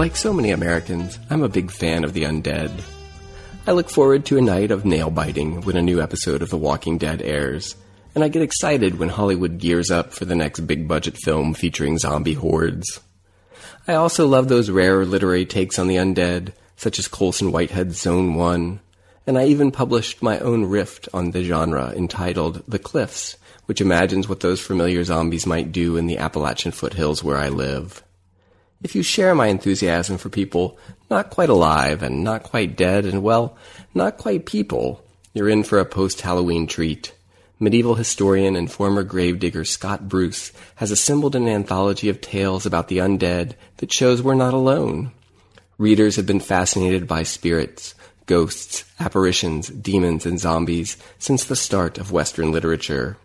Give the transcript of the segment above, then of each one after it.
Like so many Americans, I'm a big fan of the undead. I look forward to a night of nail biting when a new episode of The Walking Dead airs, and I get excited when Hollywood gears up for the next big budget film featuring zombie hordes. I also love those rare literary takes on the undead, such as Colson Whitehead's Zone 1, and I even published my own rift on the genre entitled The Cliffs, which imagines what those familiar zombies might do in the Appalachian foothills where I live. If you share my enthusiasm for people not quite alive and not quite dead and, well, not quite people, you're in for a post Halloween treat. Medieval historian and former gravedigger Scott Bruce has assembled an anthology of tales about the undead that shows we're not alone. Readers have been fascinated by spirits, ghosts, apparitions, demons, and zombies since the start of Western literature.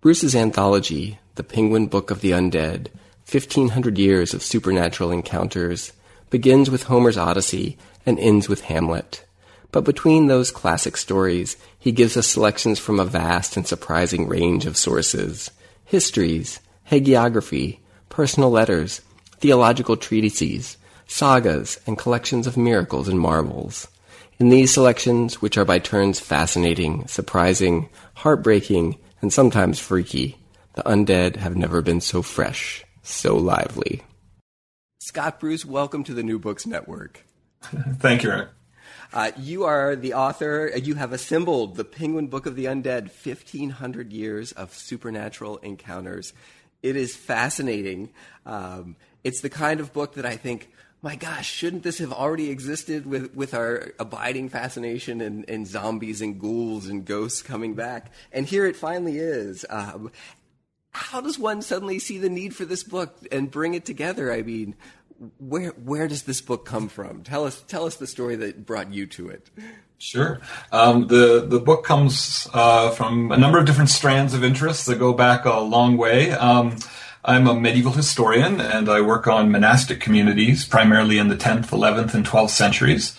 Bruce's anthology, The Penguin Book of the Undead, 1500 years of supernatural encounters, begins with Homer's Odyssey and ends with Hamlet. But between those classic stories, he gives us selections from a vast and surprising range of sources histories, hagiography, personal letters, theological treatises, sagas, and collections of miracles and marvels. In these selections, which are by turns fascinating, surprising, heartbreaking, and sometimes freaky, the undead have never been so fresh so lively. Scott Bruce, welcome to the New Books Network. Thank you, Eric. Uh, you are the author, uh, you have assembled the Penguin Book of the Undead 1500 Years of Supernatural Encounters. It is fascinating. Um, it's the kind of book that I think, my gosh, shouldn't this have already existed with, with our abiding fascination and, and zombies and ghouls and ghosts coming back? And here it finally is. Um, how does one suddenly see the need for this book and bring it together? I mean, where where does this book come from? Tell us tell us the story that brought you to it. Sure. Um, the the book comes uh, from a number of different strands of interest that go back a long way. Um, I'm a medieval historian, and I work on monastic communities, primarily in the 10th, 11th, and 12th centuries.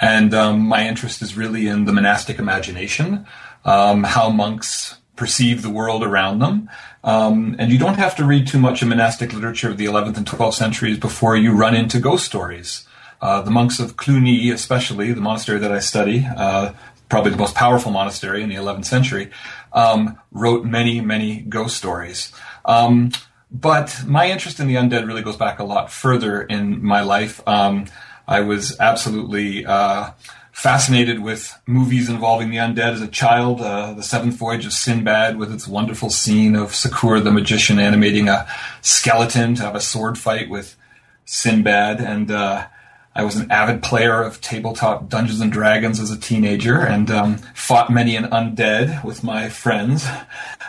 And um, my interest is really in the monastic imagination, um, how monks perceive the world around them, um, and you don't have to read too much of monastic literature of the 11th and 12th centuries before you run into ghost stories. Uh, the monks of Cluny, especially the monastery that I study, uh, probably the most powerful monastery in the 11th century, um, wrote many, many ghost stories. Um, but my interest in the undead really goes back a lot further in my life. Um, I was absolutely uh, fascinated with movies involving the undead as a child. Uh, the Seventh Voyage of Sinbad, with its wonderful scene of Sokurah the magician animating a skeleton to have a sword fight with Sinbad, and uh, I was an avid player of tabletop Dungeons and Dragons as a teenager, and um, fought many an undead with my friends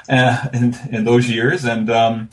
uh, in, in those years. And um,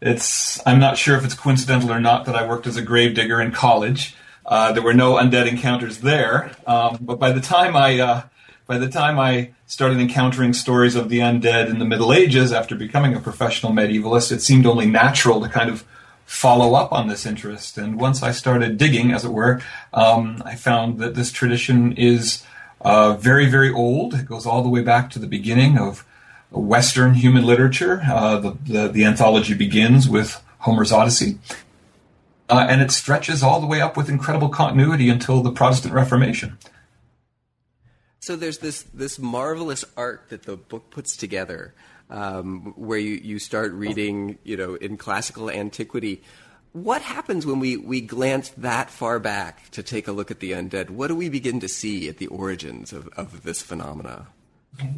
it's I'm not sure if it's coincidental or not that I worked as a gravedigger in college. Uh, there were no undead encounters there, um, but by the time I uh, by the time I started encountering stories of the undead in the Middle Ages after becoming a professional medievalist, it seemed only natural to kind of follow up on this interest. And once I started digging, as it were, um, I found that this tradition is uh, very, very old. It goes all the way back to the beginning of Western human literature. Uh, the, the, the anthology begins with Homer's Odyssey. Uh, and it stretches all the way up with incredible continuity until the Protestant Reformation. So there's this this marvelous arc that the book puts together, um, where you, you start reading, you know, in classical antiquity. What happens when we, we glance that far back to take a look at the undead? What do we begin to see at the origins of, of this phenomena?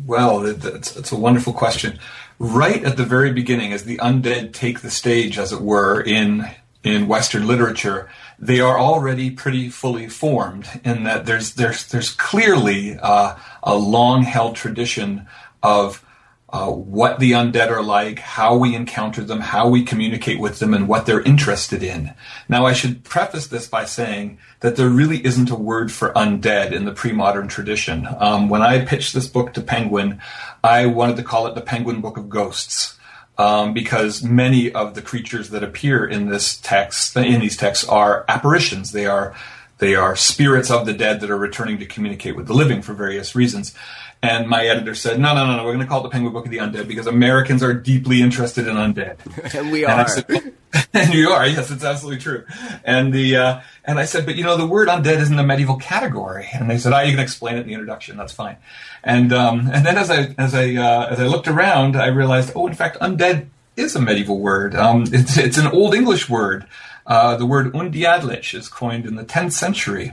Well, it's, it's a wonderful question. Right at the very beginning, as the undead take the stage, as it were, in in Western literature, they are already pretty fully formed in that there's there's there's clearly uh, a long held tradition of uh, what the undead are like, how we encounter them, how we communicate with them, and what they're interested in. Now, I should preface this by saying that there really isn't a word for undead in the pre-modern tradition. Um, when I pitched this book to Penguin, I wanted to call it the Penguin Book of Ghosts. Um, because many of the creatures that appear in this text, in these texts, are apparitions. They are they are spirits of the dead that are returning to communicate with the living for various reasons. And my editor said, no, no, no, no, we're going to call it the Penguin Book of the Undead because Americans are deeply interested in undead. and we are. And, said, and you are, yes, it's absolutely true. And the, uh, and I said, but you know, the word undead isn't a medieval category. And they said, oh, you can explain it in the introduction. That's fine. And, um, and then as I, as I, uh, as I looked around, I realized, oh, in fact, undead is a medieval word. Um, it's, it's an old English word. Uh, the word undeadlic is coined in the 10th century.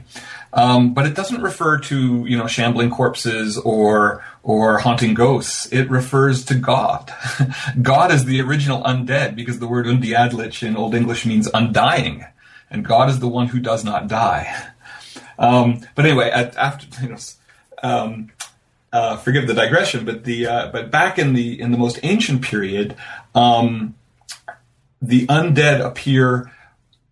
Um, but it doesn't refer to you know shambling corpses or or haunting ghosts. It refers to God. God is the original undead because the word undeadlic in Old English means undying, and God is the one who does not die. Um, but anyway, at, after you know. Um, uh, forgive the digression, but the uh, but back in the in the most ancient period, um, the undead appear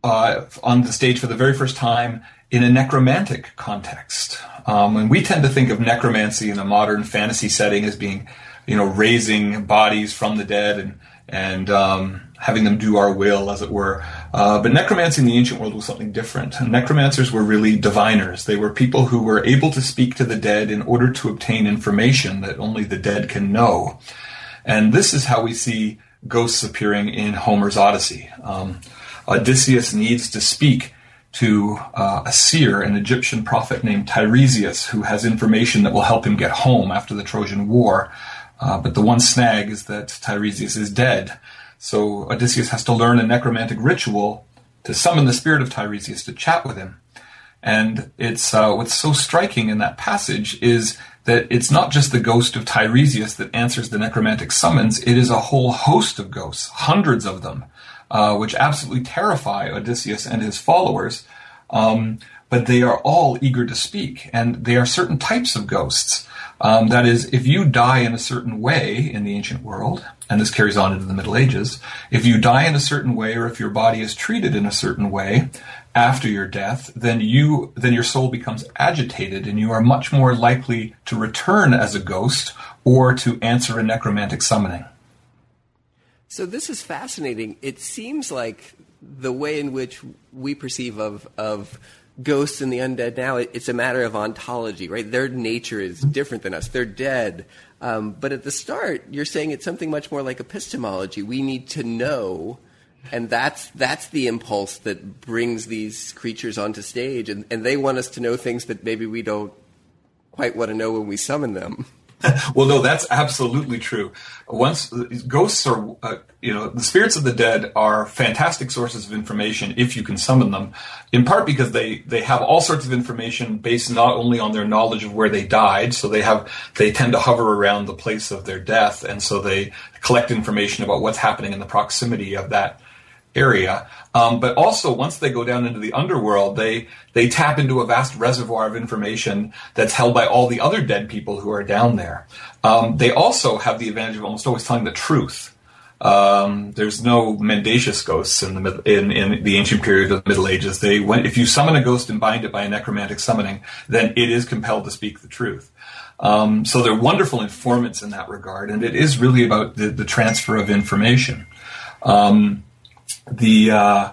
uh, on the stage for the very first time in a necromantic context. Um, and we tend to think of necromancy in a modern fantasy setting as being, you know, raising bodies from the dead and and um, having them do our will, as it were. Uh, but necromancy in the ancient world was something different. necromancers were really diviners. They were people who were able to speak to the dead in order to obtain information that only the dead can know. And this is how we see ghosts appearing in Homer's Odyssey. Um, Odysseus needs to speak to uh, a seer, an Egyptian prophet named Tiresias, who has information that will help him get home after the Trojan War. Uh, but the one snag is that Tiresias is dead. So Odysseus has to learn a necromantic ritual to summon the spirit of Tiresias to chat with him. And it's uh, what's so striking in that passage is that it's not just the ghost of Tiresias that answers the necromantic summons. It is a whole host of ghosts, hundreds of them, uh, which absolutely terrify Odysseus and his followers. Um, but they are all eager to speak, and they are certain types of ghosts. Um, that is, if you die in a certain way in the ancient world, and this carries on into the Middle Ages, if you die in a certain way, or if your body is treated in a certain way after your death, then you then your soul becomes agitated, and you are much more likely to return as a ghost or to answer a necromantic summoning. So this is fascinating. It seems like the way in which we perceive of of ghosts and the undead now, it's a matter of ontology, right? Their nature is different than us. They're dead. Um, but at the start, you're saying it's something much more like epistemology. We need to know, and that's that's the impulse that brings these creatures onto stage, and, and they want us to know things that maybe we don't quite want to know when we summon them. well, no, that's absolutely true. Once ghosts are, uh, you know, the spirits of the dead are fantastic sources of information if you can summon them. In part because they they have all sorts of information based not only on their knowledge of where they died, so they have they tend to hover around the place of their death, and so they collect information about what's happening in the proximity of that area. Um, but also, once they go down into the underworld, they they tap into a vast reservoir of information that's held by all the other dead people who are down there. Um, they also have the advantage of almost always telling the truth. Um, there's no mendacious ghosts in the in, in the ancient period of the Middle Ages. They went, if you summon a ghost and bind it by a necromantic summoning, then it is compelled to speak the truth. Um, so they're wonderful informants in that regard, and it is really about the, the transfer of information. Um, the uh,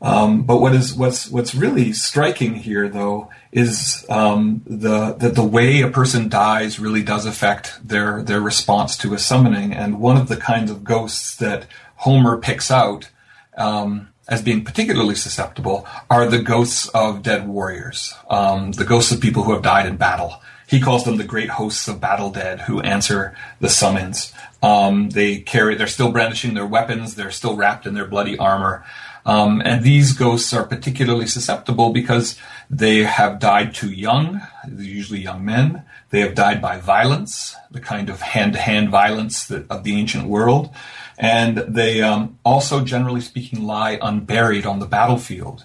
um, but what is what's what's really striking here, though, is um, the that the way a person dies really does affect their their response to a summoning. And one of the kinds of ghosts that Homer picks out um, as being particularly susceptible are the ghosts of dead warriors, um, the ghosts of people who have died in battle. He calls them the great hosts of battle dead who answer the summons. Um, they carry, they're still brandishing their weapons. They're still wrapped in their bloody armor. Um, and these ghosts are particularly susceptible because they have died too young, usually young men. They have died by violence, the kind of hand-to-hand violence that, of the ancient world. And they um, also, generally speaking, lie unburied on the battlefield.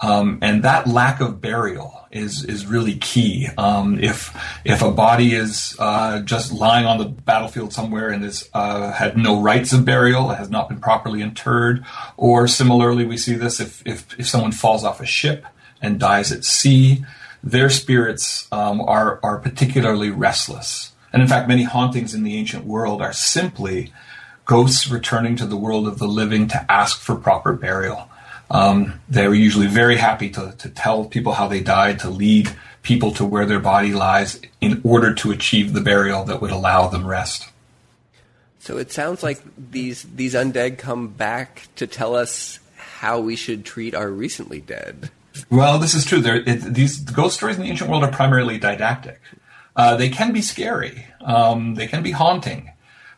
Um, and that lack of burial is is really key. Um, if if a body is uh, just lying on the battlefield somewhere and is uh, had no rites of burial, has not been properly interred, or similarly, we see this if if if someone falls off a ship and dies at sea, their spirits um, are are particularly restless. And in fact, many hauntings in the ancient world are simply ghosts returning to the world of the living to ask for proper burial. Um, they were usually very happy to, to tell people how they died, to lead people to where their body lies in order to achieve the burial that would allow them rest. So it sounds like these these undead come back to tell us how we should treat our recently dead. Well, this is true. There, it, these ghost stories in the ancient world are primarily didactic. Uh, they can be scary. Um, they can be haunting.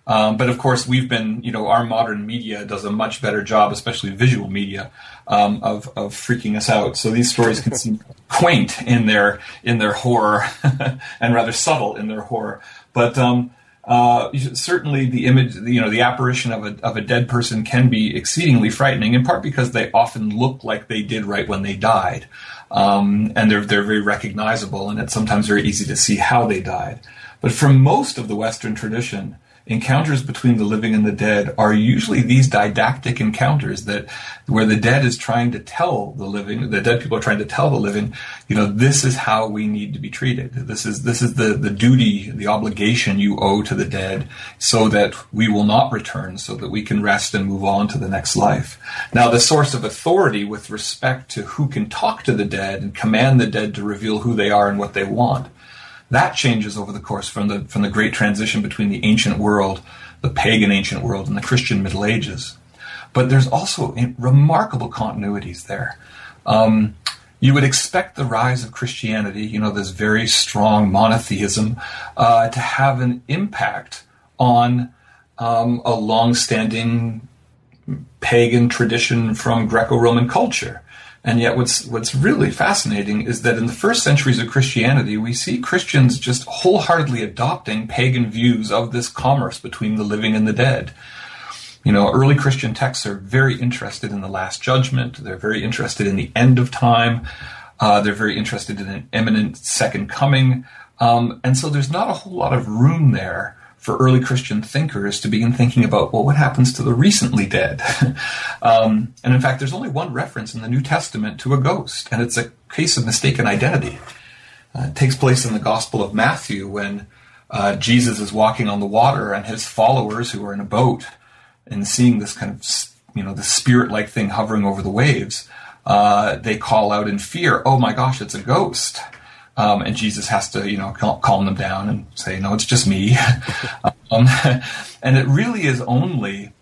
Um, but of course, we've been, you know, our modern media does a much better job, especially visual media, um, of of freaking us out. So these stories can seem quaint in their in their horror and rather subtle in their horror. But um, uh, certainly, the image, you know, the apparition of a of a dead person can be exceedingly frightening. In part because they often look like they did right when they died, um, and they're they're very recognizable, and it's sometimes very easy to see how they died. But for most of the Western tradition encounters between the living and the dead are usually these didactic encounters that where the dead is trying to tell the living the dead people are trying to tell the living you know this is how we need to be treated. This is this is the the duty the obligation you owe to the dead so that we will not return so that we can rest and move on to the next life. Now the source of authority with respect to who can talk to the dead and command the dead to reveal who they are and what they want that changes over the course from the from the great transition between the ancient world, the pagan ancient world, and the Christian Middle Ages. But there's also remarkable continuities there. Um, you would expect the rise of Christianity, you know, this very strong monotheism, uh, to have an impact on um, a long-standing pagan tradition from Greco-Roman culture. And yet, what's what's really fascinating is that in the first centuries of Christianity, we see Christians just wholeheartedly adopting pagan views of this commerce between the living and the dead. You know, early Christian texts are very interested in the Last Judgment. They're very interested in the end of time. Uh, they're very interested in an imminent second coming. Um, and so there's not a whole lot of room there for early Christian thinkers to begin thinking about, well, what happens to the recently dead? um, and in fact, there's only one reference in the New Testament to a ghost, and it's a case of mistaken identity. Uh, it takes place in the Gospel of Matthew when uh, Jesus is walking on the water, and his followers, who are in a boat and seeing this kind of, you know, the spirit-like thing hovering over the waves, uh, they call out in fear, "Oh my gosh, it's a ghost!" Um, and Jesus has to, you know, cal- calm them down and say, no, it's just me. um, and it really is only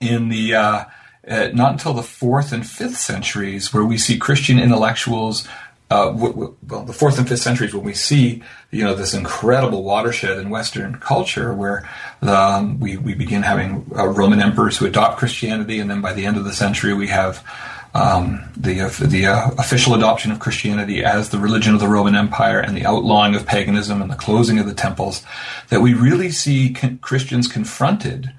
in the, uh, uh, not until the fourth and fifth centuries where we see Christian intellectuals, uh, w- w- well, the fourth and fifth centuries when we see, you know, this incredible watershed in Western culture where um, we, we begin having uh, Roman emperors who adopt Christianity. And then by the end of the century, we have um, the the uh, official adoption of Christianity as the religion of the Roman Empire and the outlawing of paganism and the closing of the temples, that we really see con- Christians confronted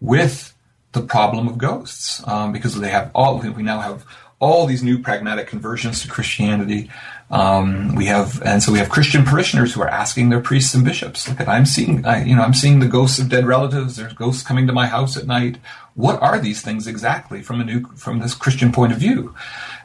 with the problem of ghosts um, because they have all we now have all these new pragmatic conversions to Christianity. Um, we have, and so we have Christian parishioners who are asking their priests and bishops, "Look, I'm seeing, I, you know, I'm seeing the ghosts of dead relatives. There's ghosts coming to my house at night. What are these things exactly from a new, from this Christian point of view?"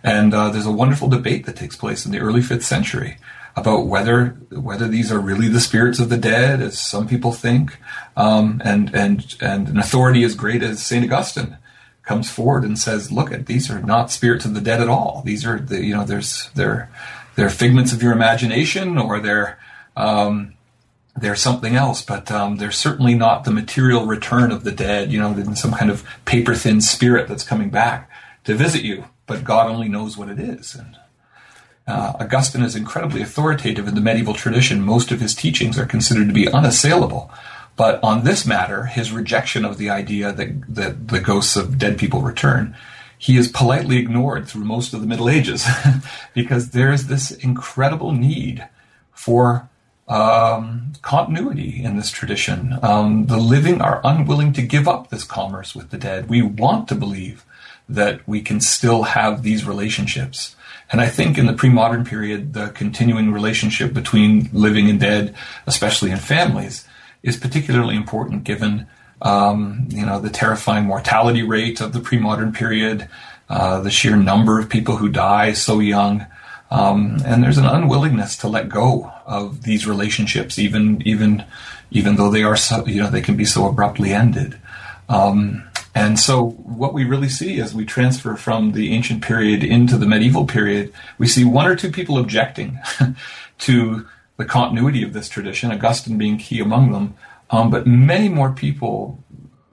And uh, there's a wonderful debate that takes place in the early fifth century about whether whether these are really the spirits of the dead, as some people think, um, and and and an authority as great as Saint Augustine comes forward and says, "Look, at these are not spirits of the dead at all. These are the you know there's they're they're figments of your imagination or they're um, they're something else, but um, they're certainly not the material return of the dead. You know, some kind of paper thin spirit that's coming back to visit you. But God only knows what it is. And uh, Augustine is incredibly authoritative in the medieval tradition. Most of his teachings are considered to be unassailable. But on this matter, his rejection of the idea that, that the ghosts of dead people return he is politely ignored through most of the Middle Ages because there's this incredible need for um, continuity in this tradition. Um, the living are unwilling to give up this commerce with the dead. We want to believe that we can still have these relationships. And I think in the pre-modern period, the continuing relationship between living and dead, especially in families, is particularly important given um, you know the terrifying mortality rate of the pre-modern period, uh, the sheer number of people who die so young, um, and there's an unwillingness to let go of these relationships, even even even though they are so, you know they can be so abruptly ended. Um, and so, what we really see as we transfer from the ancient period into the medieval period, we see one or two people objecting to the continuity of this tradition, Augustine being key among them, um, but many more people,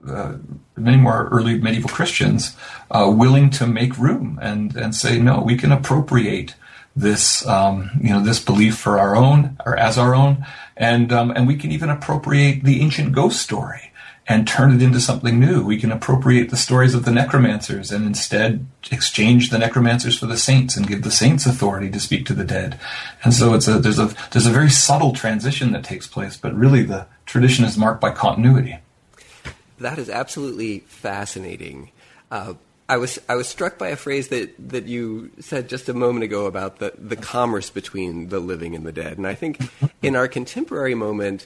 uh, many more early medieval Christians, uh, willing to make room and, and say, no, we can appropriate this, um, you know, this belief for our own or as our own, and um, and we can even appropriate the ancient ghost story and turn it into something new. We can appropriate the stories of the necromancers and instead exchange the necromancers for the saints and give the saints authority to speak to the dead. And so it's a there's a there's a very subtle transition that takes place, but really the tradition is marked by continuity. That is absolutely fascinating. Uh, I was I was struck by a phrase that, that you said just a moment ago about the, the commerce between the living and the dead. And I think in our contemporary moment,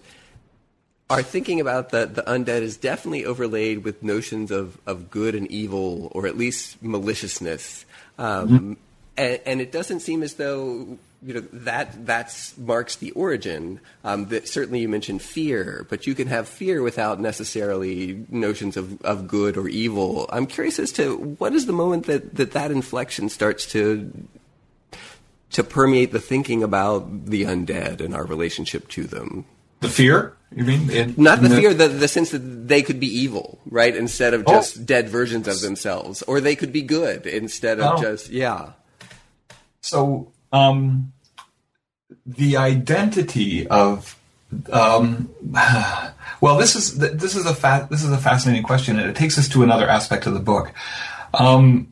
our thinking about the, the undead is definitely overlaid with notions of, of good and evil, or at least maliciousness. Um, mm-hmm. and, and, it doesn't seem as though you know that that marks the origin. Um, that certainly you mentioned fear, but you can have fear without necessarily notions of, of good or evil. I'm curious as to what is the moment that that, that inflection starts to to permeate the thinking about the undead and our relationship to them. The fear, you mean? In, Not the, the, fear, the, the sense that they could be evil, right? Instead of just oh. dead versions of themselves, or they could be good instead of oh. just yeah. So, um, the identity of um, well, this is this is a fa- this is a fascinating question, and it takes us to another aspect of the book. Um,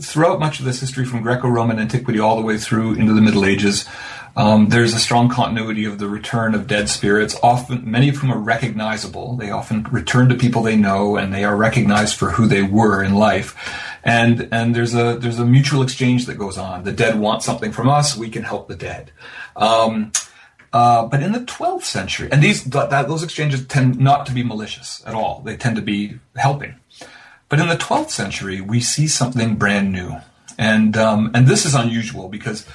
throughout much of this history, from Greco-Roman antiquity all the way through into the Middle Ages, um, there's a strong continuity of the return of dead spirits. Often, many of whom are recognizable. They often return to people they know, and they are recognized for who they were in life. And and there's a there's a mutual exchange that goes on. The dead want something from us. We can help the dead. Um, uh, but in the 12th century, and these that, those exchanges tend not to be malicious at all. They tend to be helping. But in the 12th century, we see something brand new, and um, and this is unusual because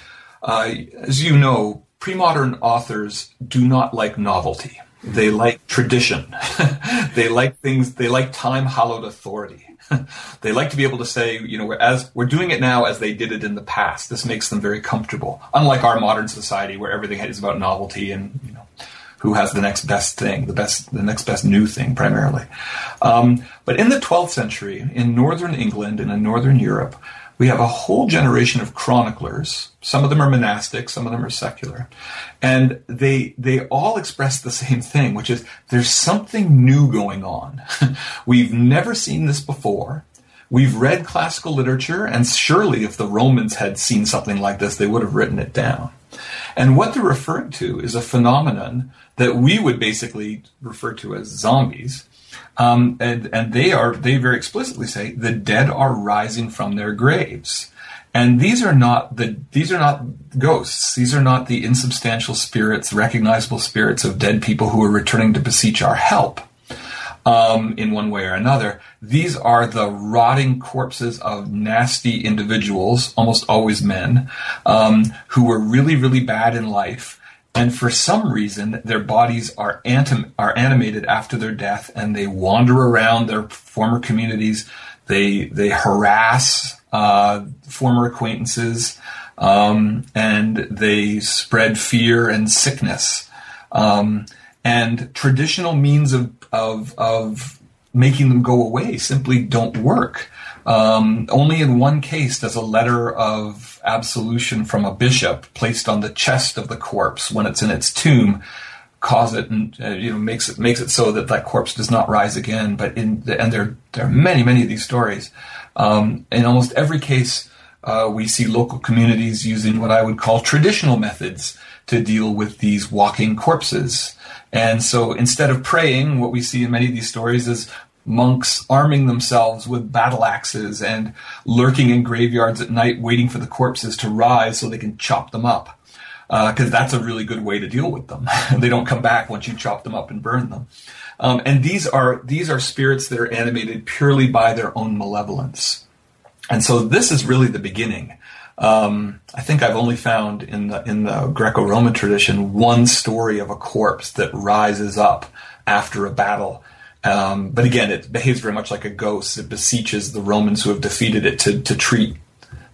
uh, as you know, pre-modern authors do not like novelty. They like tradition. they like things. They like time-hallowed authority. they like to be able to say, you know, as we're doing it now as they did it in the past. This makes them very comfortable. Unlike our modern society, where everything is about novelty and you know, who has the next best thing, the best, the next best new thing, primarily. Um, but in the 12th century, in northern England and in northern Europe, we have a whole generation of chroniclers. Some of them are monastic, some of them are secular. And they, they all express the same thing, which is there's something new going on. We've never seen this before. We've read classical literature, and surely if the Romans had seen something like this, they would have written it down. And what they're referring to is a phenomenon that we would basically refer to as zombies, um, and, and they are, they very explicitly say the dead are rising from their graves. And these are not the, these are not ghosts. These are not the insubstantial spirits, recognizable spirits of dead people who are returning to beseech our help. Um, in one way or another. These are the rotting corpses of nasty individuals, almost always men, um, who were really, really bad in life and for some reason their bodies are anim- are animated after their death and they wander around their former communities. They they harass uh, former acquaintances um, and they spread fear and sickness. Um, and traditional means of, of of making them go away simply don't work um, only in one case does a letter of absolution from a bishop placed on the chest of the corpse when it's in its tomb cause it and uh, you know makes it makes it so that that corpse does not rise again. But in the, and there there are many many of these stories. Um, in almost every case, uh, we see local communities using what I would call traditional methods to deal with these walking corpses. And so instead of praying, what we see in many of these stories is monks arming themselves with battle axes and lurking in graveyards at night waiting for the corpses to rise so they can chop them up. Because uh, that's a really good way to deal with them. they don't come back once you chop them up and burn them. Um, and these are these are spirits that are animated purely by their own malevolence. And so this is really the beginning. Um, I think I've only found in the in the Greco-Roman tradition one story of a corpse that rises up after a battle um, but again, it behaves very much like a ghost. It beseeches the Romans who have defeated it to, to treat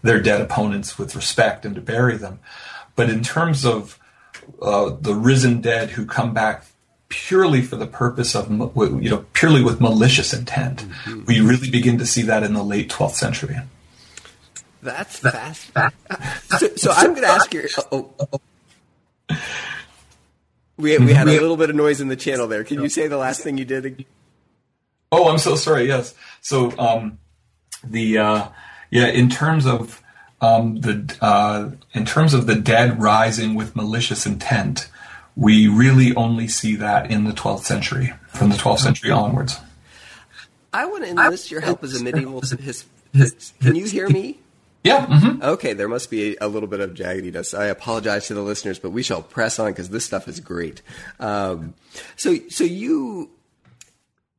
their dead opponents with respect and to bury them. But in terms of uh, the risen dead who come back purely for the purpose of, you know, purely with malicious intent, mm-hmm. we really begin to see that in the late 12th century. That's fast. so, so I'm going to ask you. Oh, oh. We, we had a little bit of noise in the channel there. Can you say the last thing you did? Oh, I'm so sorry. Yes. So um, the uh, yeah, in terms of um, the uh, in terms of the dead rising with malicious intent, we really only see that in the 12th century, from the 12th century onwards. I want to enlist your help as a medieval. His, his, can you hear me? Yeah. Mm-hmm. Okay, there must be a little bit of jaggediness. I apologize to the listeners, but we shall press on because this stuff is great. Um, so, so you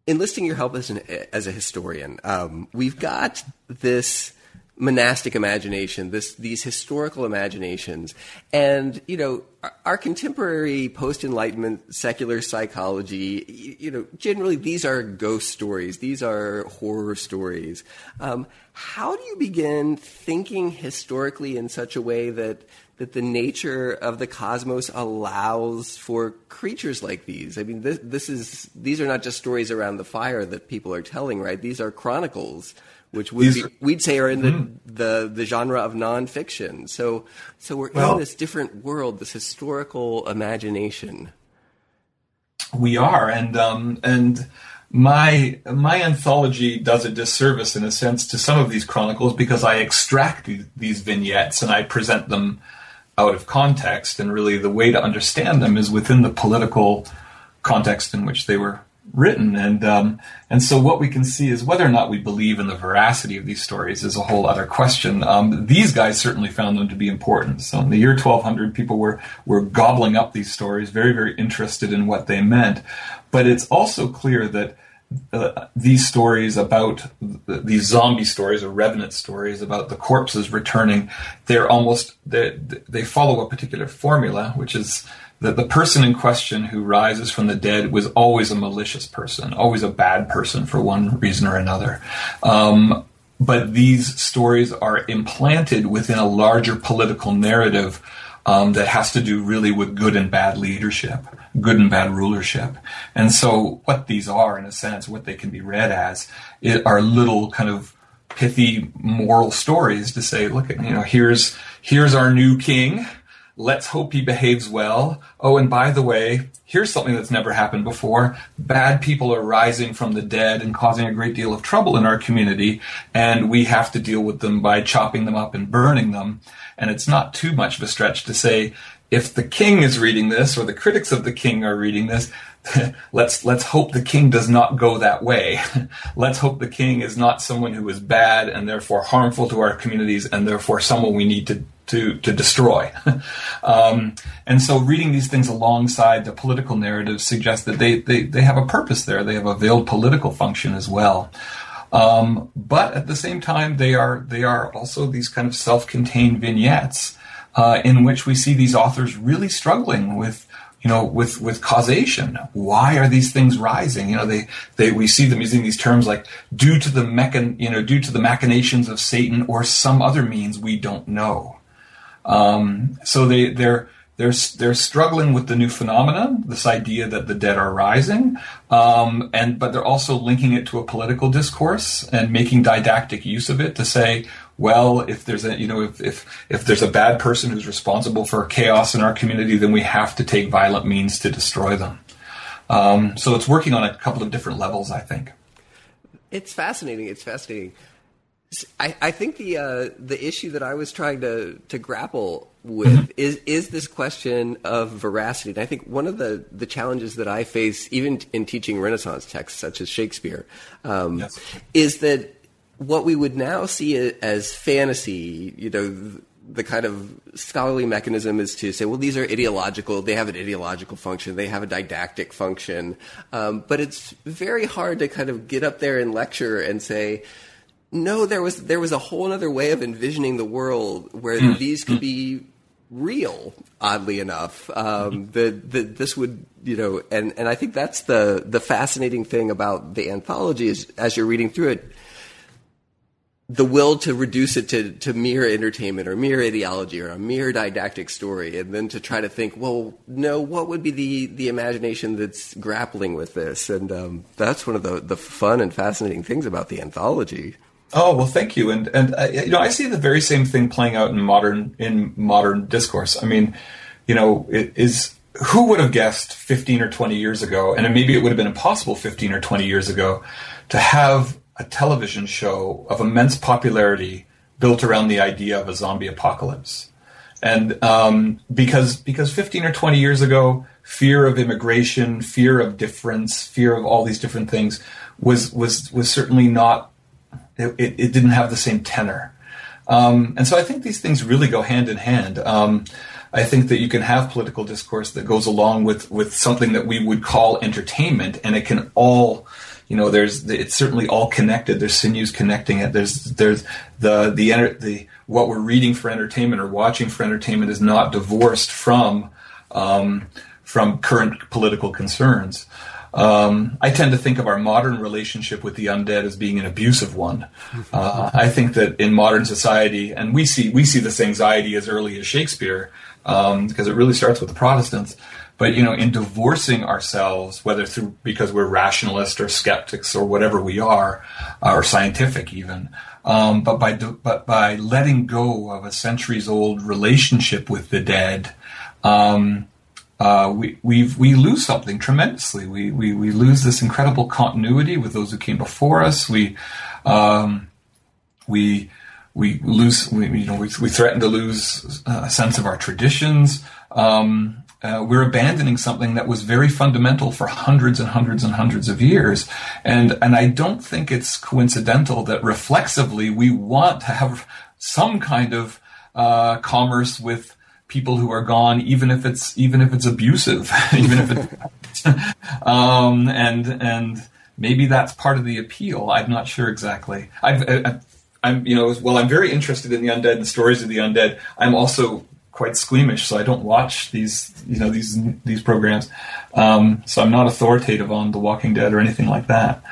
enlisting your help as an as a historian, um, we've got this monastic imagination, this these historical imaginations, and you know our, contemporary post Enlightenment secular psychology. You, know, generally these are ghost stories, these are horror stories. Um, how do you begin thinking historically in such a way that that the nature of the cosmos allows for creatures like these. I mean, this, this is these are not just stories around the fire that people are telling, right? These are chronicles which would be, we'd say are in the, mm. the, the genre of nonfiction. So, so we're well, in this different world, this historical imagination. We are, and um, and my my anthology does a disservice in a sense to some of these chronicles because I extract these vignettes and I present them out of context, and really the way to understand them is within the political context in which they were written. And um, and so what we can see is whether or not we believe in the veracity of these stories is a whole other question. Um, these guys certainly found them to be important. So in the year 1200, people were were gobbling up these stories, very very interested in what they meant. But it's also clear that. Uh, these stories about these zombie stories or revenant stories about the corpses returning, they're almost they, they follow a particular formula, which is that the person in question who rises from the dead was always a malicious person, always a bad person for one reason or another. Um, but these stories are implanted within a larger political narrative um, that has to do really with good and bad leadership, good and bad rulership. And so, what these are, in a sense, what they can be read as, are little kind of pithy moral stories to say, look, you know, here's here's our new king Let's hope he behaves well. Oh, and by the way, here's something that's never happened before. Bad people are rising from the dead and causing a great deal of trouble in our community, and we have to deal with them by chopping them up and burning them. And it's not too much of a stretch to say, if the king is reading this or the critics of the king are reading this, let's let's hope the king does not go that way. let's hope the king is not someone who is bad and therefore harmful to our communities and therefore someone we need to to, to destroy. um, and so reading these things alongside the political narrative suggests that they, they, they have a purpose there. They have a veiled political function as well. Um, but at the same time, they are, they are also these kind of self-contained vignettes, uh, in which we see these authors really struggling with, you know, with, with causation. Why are these things rising? You know, they, they, we see them using these terms like due to the mechan, you know, due to the machinations of Satan or some other means we don't know. Um, so they they're they're they're struggling with the new phenomenon, this idea that the dead are rising, um, and but they're also linking it to a political discourse and making didactic use of it to say, well, if there's a you know if if if there's a bad person who's responsible for chaos in our community, then we have to take violent means to destroy them. Um, so it's working on a couple of different levels, I think. It's fascinating. It's fascinating. I, I think the uh, the issue that I was trying to to grapple with mm-hmm. is is this question of veracity. And I think one of the the challenges that I face, even in teaching Renaissance texts such as Shakespeare, um, yes. is that what we would now see as fantasy, you know, the kind of scholarly mechanism is to say, well, these are ideological. They have an ideological function. They have a didactic function. Um, but it's very hard to kind of get up there and lecture and say, no, there was there was a whole other way of envisioning the world where mm. these could be real. Oddly enough, um, the, the, this would you know, and, and I think that's the the fascinating thing about the anthology is as you're reading through it the will to reduce it to, to mere entertainment or mere ideology or a mere didactic story, and then to try to think, well, no, what would be the, the imagination that's grappling with this? And um, that's one of the, the fun and fascinating things about the anthology. Oh well, thank you. And and uh, you know, I see the very same thing playing out in modern in modern discourse. I mean, you know, it is who would have guessed 15 or 20 years ago, and maybe it would have been impossible 15 or 20 years ago, to have a television show of immense popularity built around the idea of a zombie apocalypse. And um, because because 15 or 20 years ago, fear of immigration, fear of difference, fear of all these different things was was was certainly not. It, it didn't have the same tenor. Um, and so I think these things really go hand in hand. Um, I think that you can have political discourse that goes along with with something that we would call entertainment, and it can all you know, there's it's certainly all connected. There's sinews connecting it. There's there's the the the what we're reading for entertainment or watching for entertainment is not divorced from um, from current political concerns. Um, I tend to think of our modern relationship with the undead as being an abusive one. Uh, I think that in modern society, and we see we see this anxiety as early as Shakespeare, um, because it really starts with the Protestants. But you know, in divorcing ourselves, whether through because we're rationalists or skeptics or whatever we are, uh, or scientific even, um, but by but by letting go of a centuries old relationship with the dead, um, uh, we we we lose something tremendously. We, we we lose this incredible continuity with those who came before us. We um, we we lose we, you know we, we threaten to lose a sense of our traditions. Um, uh, we're abandoning something that was very fundamental for hundreds and hundreds and hundreds of years. And, and I don't think it's coincidental that reflexively we want to have some kind of uh, commerce with people who are gone, even if it's even if it's abusive, even if it's um, and and maybe that's part of the appeal. I'm not sure exactly. I've, I, I'm you know well I'm very interested in the undead and stories of the undead. I'm also quite squeamish, so I don't watch these you know these these programs. Um, so I'm not authoritative on The Walking Dead or anything like that.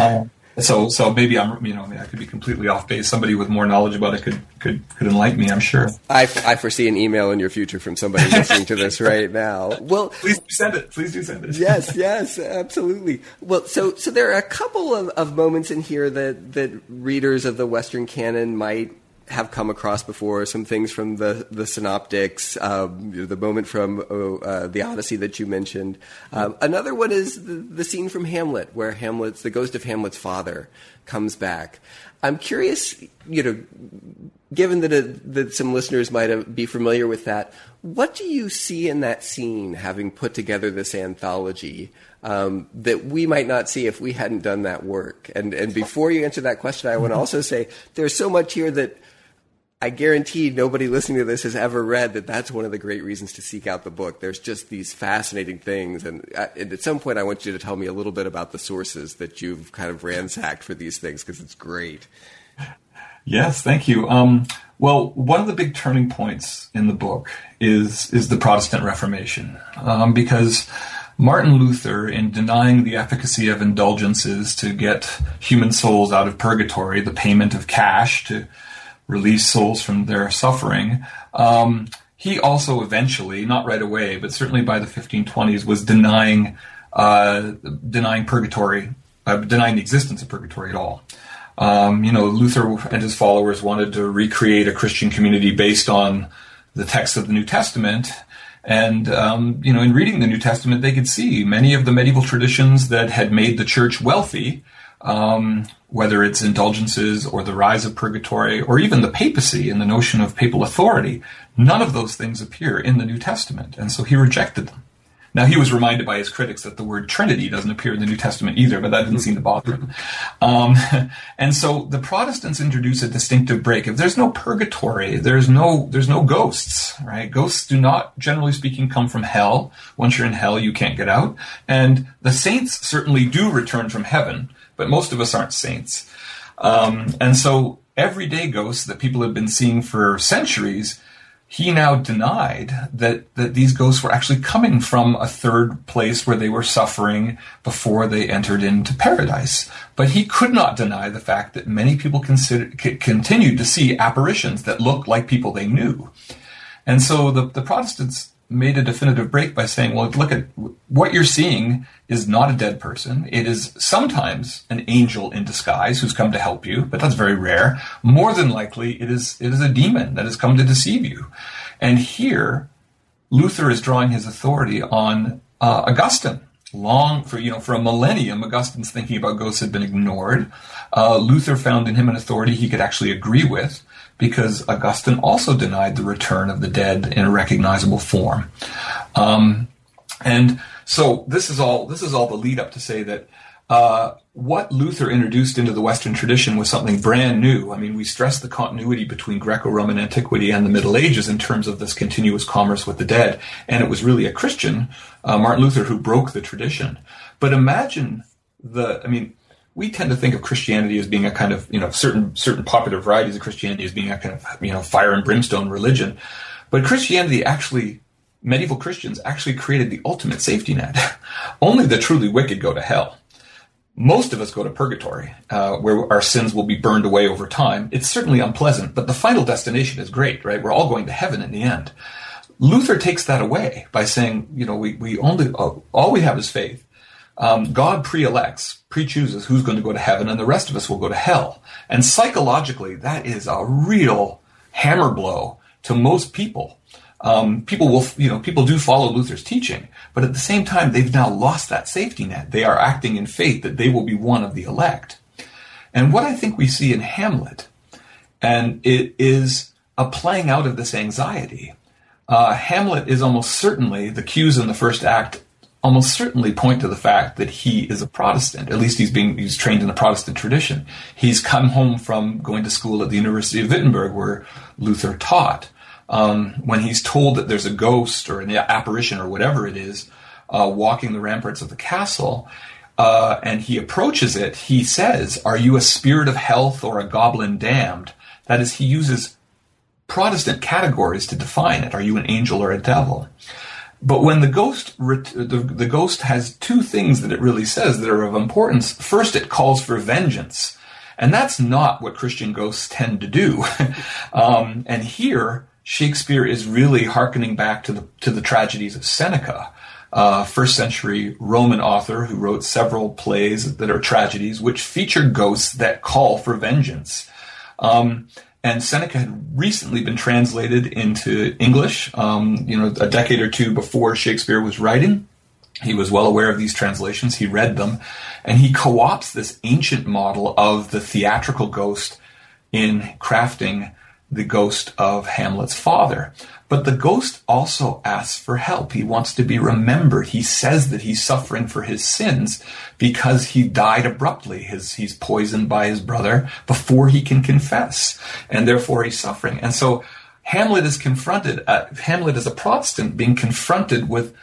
Um, so so maybe I'm you know I could be completely off base. Somebody with more knowledge about it could could could enlighten me. I'm sure. I, I foresee an email in your future from somebody listening to this right now. Well, please send it. Please do send it. yes, yes, absolutely. Well, so so there are a couple of, of moments in here that that readers of the Western canon might have come across before. Some things from the the synoptics, um, the moment from oh, uh, the Odyssey that you mentioned. Um, another one is the, the, scene from Hamlet, where Hamlet's the ghost of Hamlet's father comes back. I'm curious, you know, given that, uh, that some listeners might be familiar with that, what do you see in that scene, having put together this anthology? Um, that we might not see if we hadn't done that work. And and before you answer that question, I want to also say there's so much here that I guarantee nobody listening to this has ever read that that's one of the great reasons to seek out the book. There's just these fascinating things. And, uh, at some point, I want you to tell me a little bit about the sources that you've kind of ransacked for these things because it's great. Yes, thank you. Um, well, one of the big turning points in the book is is the Protestant Reformation, um, because Martin Luther, in denying the efficacy of indulgences to get human souls out of purgatory, the payment of cash to release souls from their suffering. Um, he also eventually, not right away, but certainly by the 1520s, was denying uh, denying purgatory, uh, denying the existence of purgatory at all. Um, you know, Luther and his followers wanted to recreate a Christian community based on the text of the New Testament. And, um, you know, in reading the New Testament, they could see many of the medieval traditions that had made the church wealthy um, whether it's indulgences or the rise of purgatory or even the papacy and the notion of papal authority, none of those things appear in the New Testament. And so he rejected them. Now, he was reminded by his critics that the word Trinity doesn't appear in the New Testament either, but that didn't seem to bother him. Um, and so the Protestants introduce a distinctive break. If there's no purgatory, there's no, there's no ghosts, right? Ghosts do not, generally speaking, come from hell. Once you're in hell, you can't get out. And the saints certainly do return from heaven, but most of us aren't saints. Um, and so everyday ghosts that people have been seeing for centuries he now denied that, that these ghosts were actually coming from a third place where they were suffering before they entered into paradise. But he could not deny the fact that many people consider, c- continued to see apparitions that looked like people they knew. And so the, the Protestants made a definitive break by saying, well, look at what you're seeing is not a dead person. It is sometimes an angel in disguise who's come to help you, but that's very rare. More than likely, it is, it is a demon that has come to deceive you. And here, Luther is drawing his authority on uh, Augustine. Long for you know for a millennium, Augustine's thinking about ghosts had been ignored. Uh, Luther found in him an authority he could actually agree with because Augustine also denied the return of the dead in a recognizable form. Um, and so this is all this is all the lead up to say that uh, what Luther introduced into the Western tradition was something brand new. I mean, we stress the continuity between Greco-Roman antiquity and the Middle Ages in terms of this continuous commerce with the dead, and it was really a Christian, uh, Martin Luther, who broke the tradition. But imagine the, I mean, we tend to think of Christianity as being a kind of, you know, certain certain popular varieties of Christianity as being a kind of, you know, fire and brimstone religion. But Christianity actually, medieval Christians actually created the ultimate safety net. Only the truly wicked go to hell. Most of us go to purgatory, uh, where our sins will be burned away over time. It's certainly unpleasant, but the final destination is great, right? We're all going to heaven in the end. Luther takes that away by saying, you know, we, we only, all we have is faith. Um, God pre-elects, pre-chooses who's going to go to heaven, and the rest of us will go to hell. And psychologically, that is a real hammer blow to most people. Um, people will, you know, people do follow Luther's teaching, but at the same time, they've now lost that safety net. They are acting in faith that they will be one of the elect. And what I think we see in Hamlet, and it is a playing out of this anxiety. Uh, Hamlet is almost certainly the cues in the first act almost certainly point to the fact that he is a Protestant. At least he's being he's trained in the Protestant tradition. He's come home from going to school at the University of Wittenberg, where Luther taught. Um, when he's told that there's a ghost or an apparition or whatever it is uh, walking the ramparts of the castle, uh, and he approaches it, he says, "Are you a spirit of health or a goblin damned?" That is, he uses Protestant categories to define it. Are you an angel or a devil? But when the ghost, the, the ghost has two things that it really says that are of importance. First, it calls for vengeance. And that's not what Christian ghosts tend to do. um, and here, Shakespeare is really hearkening back to the, to the tragedies of Seneca, uh, first century Roman author who wrote several plays that are tragedies, which feature ghosts that call for vengeance. Um, and Seneca had recently been translated into English, um, you know, a decade or two before Shakespeare was writing. He was well aware of these translations. He read them, and he co-opts this ancient model of the theatrical ghost in crafting the ghost of Hamlet's father. But the ghost also asks for help. He wants to be remembered. He says that he's suffering for his sins because he died abruptly. His, he's poisoned by his brother before he can confess. And therefore he's suffering. And so Hamlet is confronted, uh, Hamlet is a Protestant being confronted with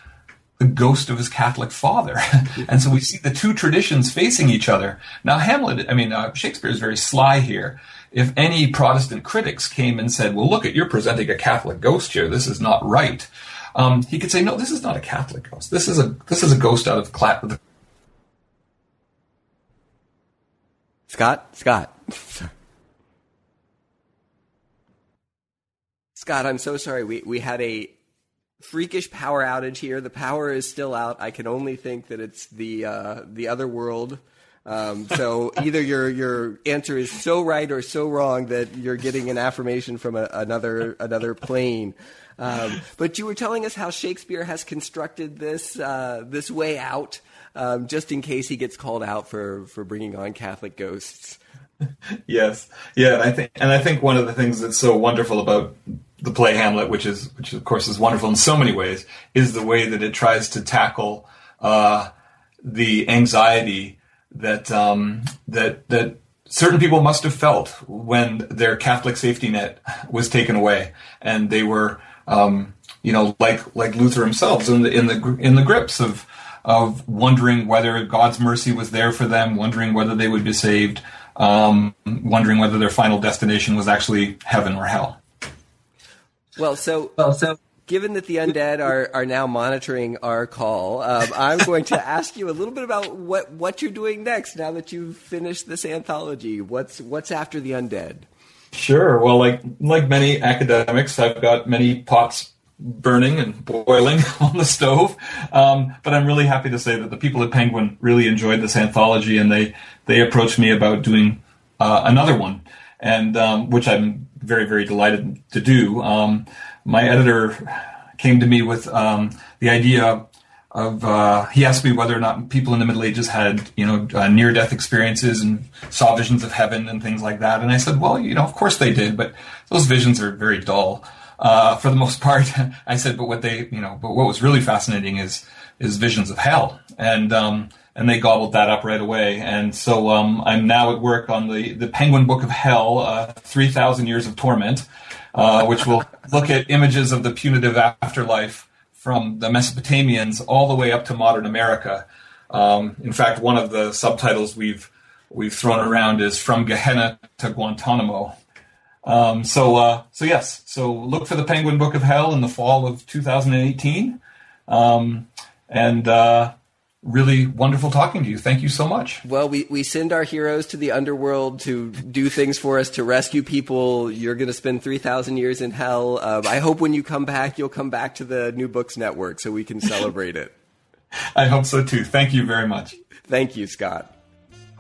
the ghost of his Catholic father. and so we see the two traditions facing each other. Now Hamlet, I mean, uh, Shakespeare is very sly here if any Protestant critics came and said, well, look at, you're presenting a Catholic ghost here. This is not right. Um, he could say, no, this is not a Catholic ghost. This is a, this is a ghost out of Cla- Scott, Scott. Scott, I'm so sorry. We, we had a freakish power outage here. The power is still out. I can only think that it's the, uh, the other world Um, so either your your answer is so right or so wrong that you're getting an affirmation from a, another another plane. Um, but you were telling us how Shakespeare has constructed this uh, this way out, um, just in case he gets called out for for bringing on Catholic ghosts. yes, yeah, and I think and I think one of the things that's so wonderful about the play Hamlet, which is which of course is wonderful in so many ways, is the way that it tries to tackle uh, the anxiety that um, that that certain people must have felt when their Catholic safety net was taken away, and they were, um, you know, like like Luther himself, in the in the in the grips of of wondering whether God's mercy was there for them, wondering whether they would be saved, um, wondering whether their final destination was actually heaven or hell. Well, so well, so given that the undead are, are now monitoring our call, um, I'm going to ask you a little bit about what, what you're doing next now that you've finished this anthology. What's what's after the undead? Sure. Well, like like many academics, I've got many pots burning and boiling on the stove. Um, but I'm really happy to say that the people at Penguin really enjoyed this anthology, and they they approached me about doing uh, another one, and um, which I'm very very delighted to do. Um, my editor came to me with um, the idea of uh, he asked me whether or not people in the Middle Ages had you know uh, near death experiences and saw visions of heaven and things like that, and I said, well, you know, of course they did, but those visions are very dull. Uh, for the most part, I said, but what they, you know, but what was really fascinating is is visions of hell, and um, and they gobbled that up right away. And so um, I'm now at work on the the Penguin Book of Hell, uh, three thousand years of torment, uh, which will look at images of the punitive afterlife from the Mesopotamians all the way up to modern America. Um, in fact, one of the subtitles we've we've thrown around is "From Gehenna to Guantanamo." Um, so, uh, so yes, so look for the Penguin Book of Hell in the fall of 2018, um, and uh, really wonderful talking to you. Thank you so much. Well, we, we send our heroes to the underworld to do things for us, to rescue people. You're going to spend 3,000 years in hell. Um, I hope when you come back, you'll come back to the New Books Network so we can celebrate it. I hope so too. Thank you very much. Thank you, Scott.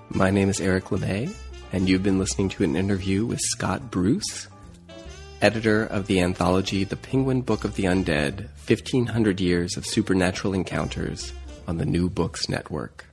My name is Eric LeMay, and you've been listening to an interview with Scott Bruce, editor of the anthology The Penguin Book of the Undead 1500 Years of Supernatural Encounters on the New Books Network.